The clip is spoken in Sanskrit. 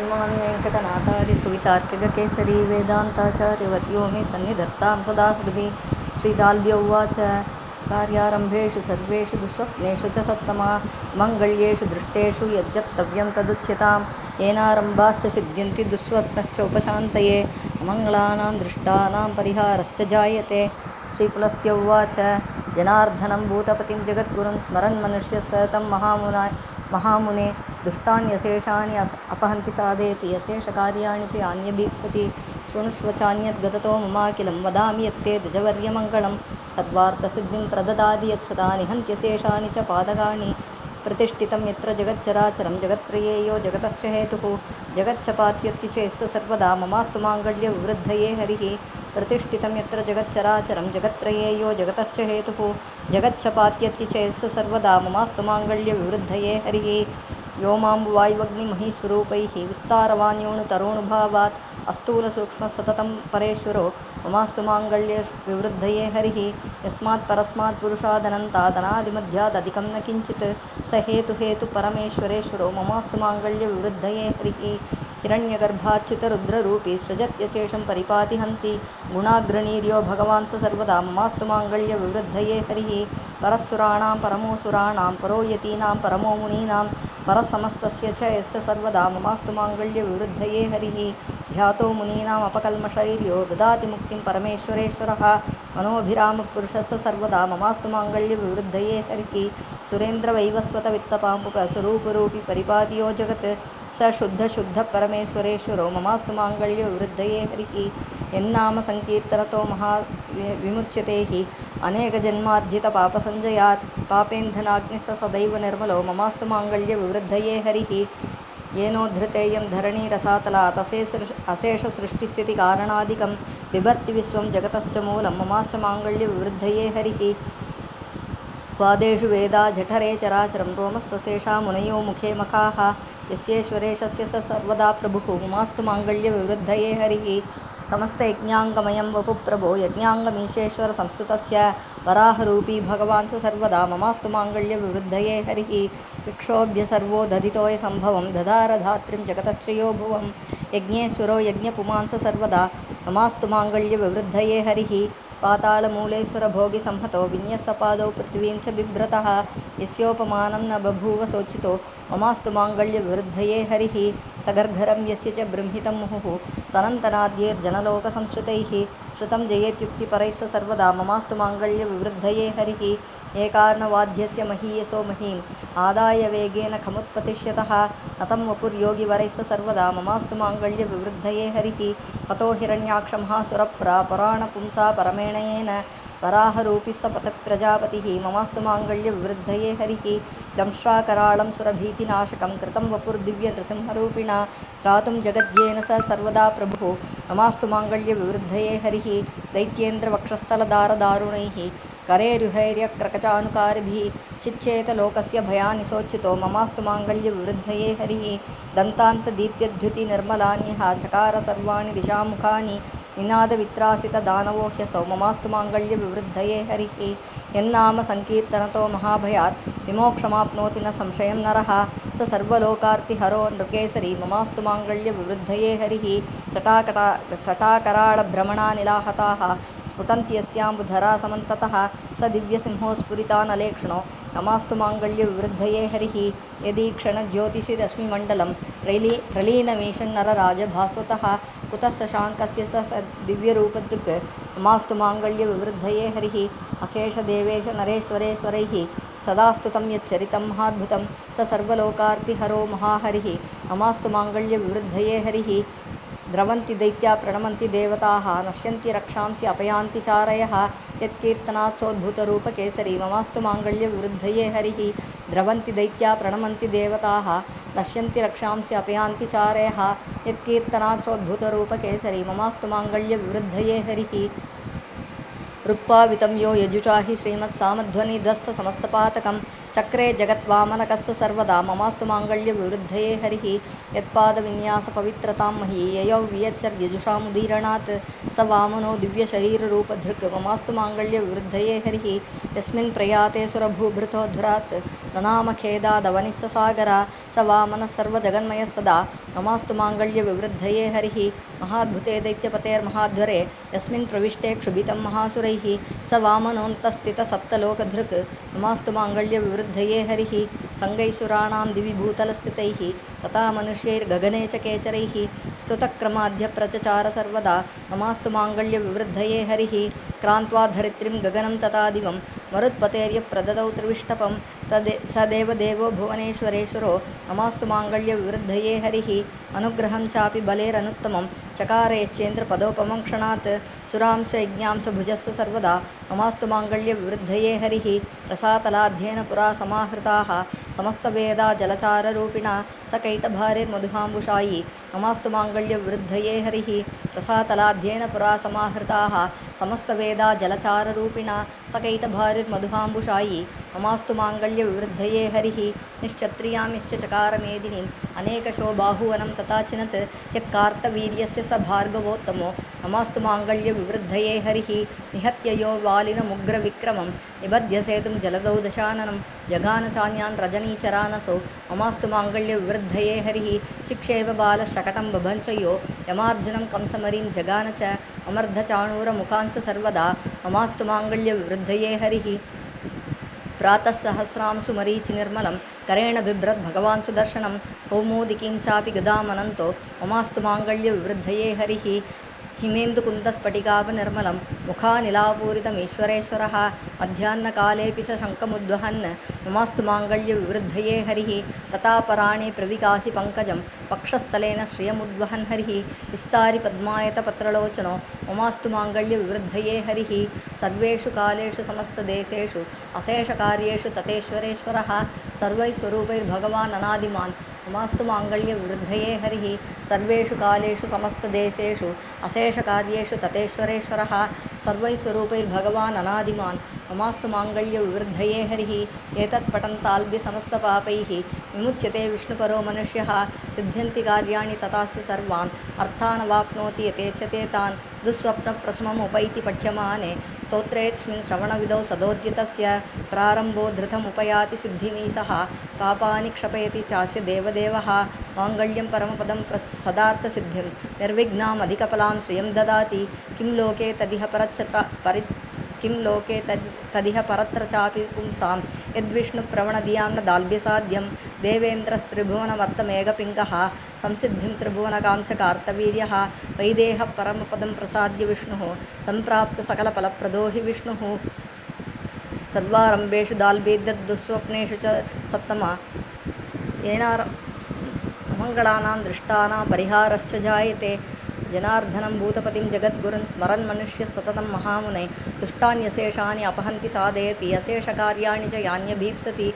श्रीमान् वेङ्कटनाथार्य कवितार्किककेसरी वेदान्ताचार्यवर्यो मे सन्निधत्तां सदा हृदि श्रीदाल्व्य उवाच कार्यारम्भेषु सर्वेषु दुःस्वप्नेषु च सत्तमा मङ्गल्येषु दृष्टेषु यज्जप्तव्यं तदुच्यतां येनारम्भाश्च सिद्ध्यन्ति दुःस्वप्नश्चोपशान्तये अमङ्गलानां दृष्टानां परिहारश्च जायते। श्रीपुलस्त्य उवाच जनार्दनं भूतपतिं जगद्गुरुं स्मरन्मनुष्यः सततं महामुना महामुने दुष्टान्यशेषाणि अपहन्ति साधयति अशेषकार्याणि च यान्यभीप्सति। शृणुष्व चान्यद्गततो ममाखिलं वदामि यत्ते द्विजवर्यमङ्गलं सर्वार्थसिद्धिं प्रददाति यत्सदा निहन्त्यशेषाणि च पादकानि। प्रतिष्ठितं यत्र जगच्चराचरं जगत्त्रये यो जगतश्च हेतुः। जगच्छ चेत् स सर्वदा ममास्तु माङ्गल्यविवृद्धये हरिः प्रतिष्ठितं यत्र जगच्चराचरं जगत्त्रये यो जगतश्च हेतुः जगच्छ चेत् स सर्वदा ममास्तु माङ्गल्यविवृद्धये हरिः। व्योमाम्बुवायुवग्निमहीस्वरूपैः विस्तारवान्योनुतरोऽनुभावात् अस्थूलसूक्ष्मः सततं परेश्वरो ममास्तु माङ्गल्यविवृद्धये हरिः। यस्मात् परस्मात् पुरुषादनन्तादनादिमध्यादधिकं न किञ्चित् स हेतुहेतुपरमेश्वरेश्वरो ममास्तु माङ्गल्यविवृद्धये हरिः हिरण्यगर्भाच्युतरुद्ररूपी सृजत्यशेषं परिपाति हन्ति गुणाग्रणीर्यो भगवान् स सर्वदा ममास्तु माङ्गल्यविवृद्धये हरिः परस्सुराणां परमोऽसुराणां परो यतीनां परमो मुनीनां परसमस्तस्य च यस्य सर्वदा ममास्तु माङ्गल्यविवृद्धये हरिः ध्यातो मुनीनामपकल्मषैर्यो ददाति मुक्तिं परमेश्वरेश्वरः मनोभिरामपुरुषः स सर्वदा ममास्तु माङ्गल्यविवृद्धये हरिः सुरेन्द्रवैवस्वतवित्तपाम्बुकस्वरूपरूपी परिपाति यो जगत् स शुद्धशुद्धपरमेश्वरेश्वरो ममास्तु माङ्गल्यविवृद्धये हरिः यन्नाम सङ्कीर्तनतो महा विमुच्यते हि पापेन्धनाग्निः स सदैव निर्मलो। ममास्तु माङ्गल्यविवृद्धये हरिः। येनोद्धृतेयं धरणीरसातलात् अशेषसृष्टिस्थितिकारणादिकं बिभर्ति विश्वं जगतश्च मूलं। ममाश्च माङ्गल्यविवृद्धये हरिः। पादेषु वेदा जठरे चराचरं। रोमस्वशेषा मुनयो मुखे मखाः। यस्येश्वरेशस्य स सर्वदा प्रभुः। ममास्तु माङ्गल्यविवृद्धये हरिः समस्तयज्ञाङ्गमयं वपुप्रभो यज्ञाङ्गमीशेश्वरसंस्तुतस्य वराहरूपी भगवान् स सर्वदा ममास्तु माङ्गल्यविवृद्धये हरिः। इक्षोभ्य सर्वो दधितोयसम्भवं दधार धात्रीं जगतश्चयो भुवं। यज्ञेश्वरो यज्ञपुमान् स सर्वदा ममास्तु माङ्गल्यविवृद्धये हरिः। पातालमूलेश्वरभोगिसंहतो विन्यस्सपादौ पृथिवीं च बिभ्रतः यस्योपमानं न बभूव सोचितो। ममास्तु माङ्गल्यविवृद्धये हरिः सगर्गरं यस्य च बृंहितं मुहुः। सनन्तनाद्यैर्जनलोकसंश्रितैः श्रुतं जयेत्युक्तिपरैः स सर्वदा। ममास्तु माङ्गल्यविवृद्धये हरिः एकार्णवाद्यस्य महीयसो महीम्। आदाय वेगेन खमुत्पतिष्यतः नतं वपुर्योगिवरैः स सर्वदा ममास्तु माङ्गल्यविवृद्धये हरिः। पतो हिरण्याक्षमहासुरप्रापराणपुंसा परमेण येन वराहरूपिः स पतिप्रजापतिः ममास्तु माङ्गल्यविवृद्धये हरिः। दंष्ट्राकराळं सुरभीतिनाशकं कृतं वपुर्दिव्यनृसिंहरूपिणा त्रातुं जगद्येन स सर्वदा प्रभुः। ममास्तु माङ्गल्यविवृद्धये हरिः। दैत्येन्द्रवक्षस्थलदारदारुणैः करेरुहैर्यक्रकचानुकारिभिः चिच्चेतलोकस्य भयानि सोच्युतो ममास्तु माङ्गल्यविवृद्धये हरिः दन्तान्तदीप्त्यद्युतिनिर्मलान्यः चकार सर्वाणि दिशामुखानि निनादवित्रासितदानवो ह्यसौ ममास्तु माङ्गल्यविवृद्धये हरिः यन्नाम सङ्कीर्तनतो महाभयात् विमोक्षमाप्नोति न संशयं नरः स सर्वलोकार्तिहरो नृकेसरी ममास्तु माङ्गल्यविवृद्धये हरिः सटाकटा सटाकराळभ्रमणानिलाहताः स्फुटन्ति यस्याम्बुधरासमन्ततः स दिव्यसिंहोस्फुरितानलेक्षणो। ममास्तु माङ्गल्यविवृद्धये हरिः। यदीक्षणज्योतिषिरश्मिमण्डलं प्रैली प्रलीनमीषन्नरराजभास्वतः कुतः शशाङ्कस्य स दिव्यरूपदृक्? ममास्तु माङ्गल्यविवृद्धये हरिः। अशेषदेवेशनरेश्वरेश्वरैः सदा स्तुतं यच्चरितं महाद्भुतं। स सर्वलोकार्तिहरो महाहरिः। ममास्तु माङ्गल्यविवृद्धये हरिः द्रवन्ति दैत्या प्रणमन्ति देवताः नश्यन्ति रक्षांसि अपयान्ति चारयः यत्कीर्तनात्सोद्भूतरूपकेसरी ममास्तु माङ्गल्यविवृद्धये हरिः। द्रवन्ति दैत्या प्रणमन्ति देवताः नश्यन्ति रक्षांसि अपयान्ति चारयः यत्कीर्तनात्सोद्भूतरूपकेसरी ममास्तु माङ्गल्यविवृद्धये हरिः ऋक्पावितं यो यजुषा हि श्रीमत्सामध्वनिध्वस्तसमस्तपातकं चक्रे जगद्वामनकस्य सर्वदा ममास्तु माङ्गल्यविवृद्धये हरिः यत्पादविन्यासपवित्रतां मही ययौ वियच्चर्यजुषामुदीरणात् स वामनो दिव्यशरीररूपधृक् ममास्तु माङ्गल्यविवृद्धये हरिः यस्मिन् प्रयाते सुरभूभृतोद्धरात् ननामखेदादवनिस्ससागरा स वामनः सर्वजगन्मयः सदा ममास्तु माङ्गल्यविवृद्धये हरिः महाद्भुते दैत्यपतेर्महाध्वरे यस्मिन् प्रविष्टे क्षुभितं महासुरैः स वामनोऽन्तस्थितसप्तलोकधृक्। नमास्तु माङ्गल्यविवृद्धये हरिः। सङ्गैसुराणां दिवि भूतलस्थितैः तथा मनुष्यैर्गगने च केचरैः। स्तुतक्रमाद्यप्रचचार सर्वदा। नमास्तु माङ्गल्यविवृद्धये हरिः। क्रान्त्वा धरित्रीं गगनं तथा दिवं मरुत्पतेर्यः प्रददौ त्रिविष्टपं तदे स देवदेवो भुवनेश्वरेश्वरो नमास्तु माङ्गल्यविवृद्धये हरिः। अनुग्रहं चापि बलेरनुत्तमं। चकारयश्चेन्द्रपदोपमं क्षणात् सुरांश यज्ञांश भुजस्य सर्वदा नमास्तु माङ्गल्यविवृद्धये हरिः रसातलाध्येन पुरा समाहृताः समस्तवेदा जलचाररूपिणा स कैटभारेर्मधुहाम्बुशायी नमास्तु माङ्गल्यविवृद्धये हरिः। रसातलाध्येन पुरा समाहृताः समस्तवेदा जलचाररूपिणा स कैटभारेर्मधुहाम्बुशायी नमास्तु माङ्गल्यविवृद्धये हरिः। निश्चत्रियां यश्च चकारमेदिनीम् अनेकशो बाहुवनं तथा चिनत्। यत्कार्तवीर्यस्य स भार्गवोत्तमो। नमास्तु माङ्गल्यविवृद्धये हरिः। निहत्य यो वालिनमुग्रविक्रमं निबध्य सेतुं जलदौ दशाननं जगान चान्यान् रजनीचरानसो नमास्तु माङ्गल्यविवृद्धये हरिः चिक्षेप बालः शकटं बभञ्च यो यमार्जुनं कंसमरीं जगान च अमर्धचाणूरमुखांस सर्वदा नमास्तु माङ्गल्यविवृद्धये हरिः प्रातः सहस्रांशु मरीचिनिर्मलं करेण बिभ्रद् भगवान् सुदर्शनं कौमोदिकीं चापि गदामनन्तो ममास्तु माङ्गल्यविवृद्धये हरिः हिमेन्दुकुन्दस्फटिकाभनिर्मलं मुखानिलापूरितमीश्वरेश्वरः मध्याह्नकालेऽपि स शङ्खमुद्वहन्। नमास्तु माङ्गल्यविवृद्धये हरिः। ततापराणे प्रविकासि पङ्कजं वक्षस्थलेन श्रियमुद्वहन् हरिः। विस्तारि पद्मायतपत्रलोचनो ममास्तु माङ्गल्यविवृद्धये हरिः। सर्वेषु कालेषु समस्तदेशेषु अशेषकार्येषु तथेश्वरेश्वरः सर्वैस्वरूपैर्भगवान् अनादिमान् नमास्तु माङ्गल्यविवृद्धये हरिः। सर्वेषु कालेषु समस्तदेशेषु अशेषकार्येषु तथेश्वरेश्वरः सर्वैस्वरूपैर्भगवान् अनादिमान् नमास्तु माङ्गल्यविवृद्धये हरिः। एतत्पठन्ताल्भ्य समस्तपापैः विमुच्यते विष्णुपरो मनुष्यः। सिद्ध्यन्ति कार्याणि तथास्य सर्वान्। अर्थानवाप्नोति यतेच्छते तान्। दुःस्वप्नप्रशममुपैति पठ्यमाने। स्तोत्रेऽस्मिन् श्रवणविधौ सदोद्यतस्य। प्रारम्भो धृतमुपयाति सिद्धिमीशः। पापानि क्षपयति चास्य देवदेवः। माङ्गल्यं परमपदं सदार्थसिद्धिं निर्विघ्नामधिकफलां श्रियं ददाति। किं लोके तदिह परच्छत्र परि किं लोके तद् तदिह परत्र चापि पुंसां यद्विष्णुप्रवणधियां न दाल्भ्यसाध्यं। देवेन्द्रस्त्रिभुवनमर्तमेघपिङ्गः संसिद्धिं त्रिभुवनकां च कार्तवीर्यः। वैदेहः परमपदं प्रसाद्य विष्णुः। सम्प्राप्तसकलफलप्रदो हि विष्णुः। सर्वारम्भेषु दाल्भेद्यद्दुःस्वप्नेषु च सत्तमा येनार मङ्गलानां दृष्टानां परिहारश्च जायते जनार्दनं भूतपतिं जगद्गुरुं स्मरन् मनुष्यः सततं महामुने दुष्टान्यशेषानि अपहन्ति साधयति अशेषकार्याणि च यान्यभीप्सति